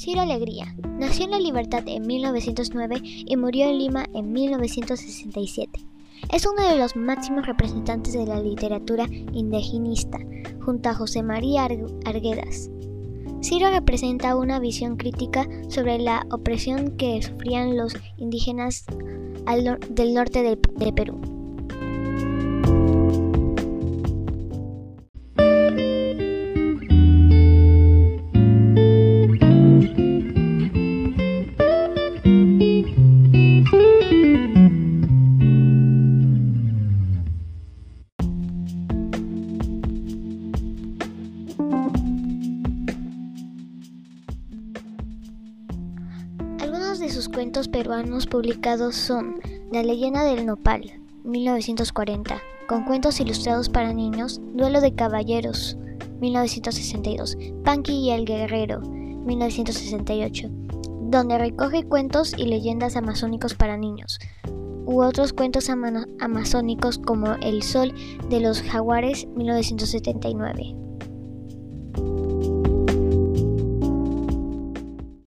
Ciro Alegría nació en La Libertad en 1909 y murió en Lima en 1967. Es uno de los máximos representantes de la literatura indigenista, junto a José María Arguedas. Ciro representa una visión crítica sobre la opresión que sufrían los indígenas del norte de Perú. De sus cuentos peruanos publicados son La leyenda del nopal, 1940, con cuentos ilustrados para niños, Duelo de caballeros, 1962, Panky y el guerrero, 1968, donde recoge cuentos y leyendas amazónicos para niños, u otros cuentos amazónicos como El sol de los jaguares, 1979.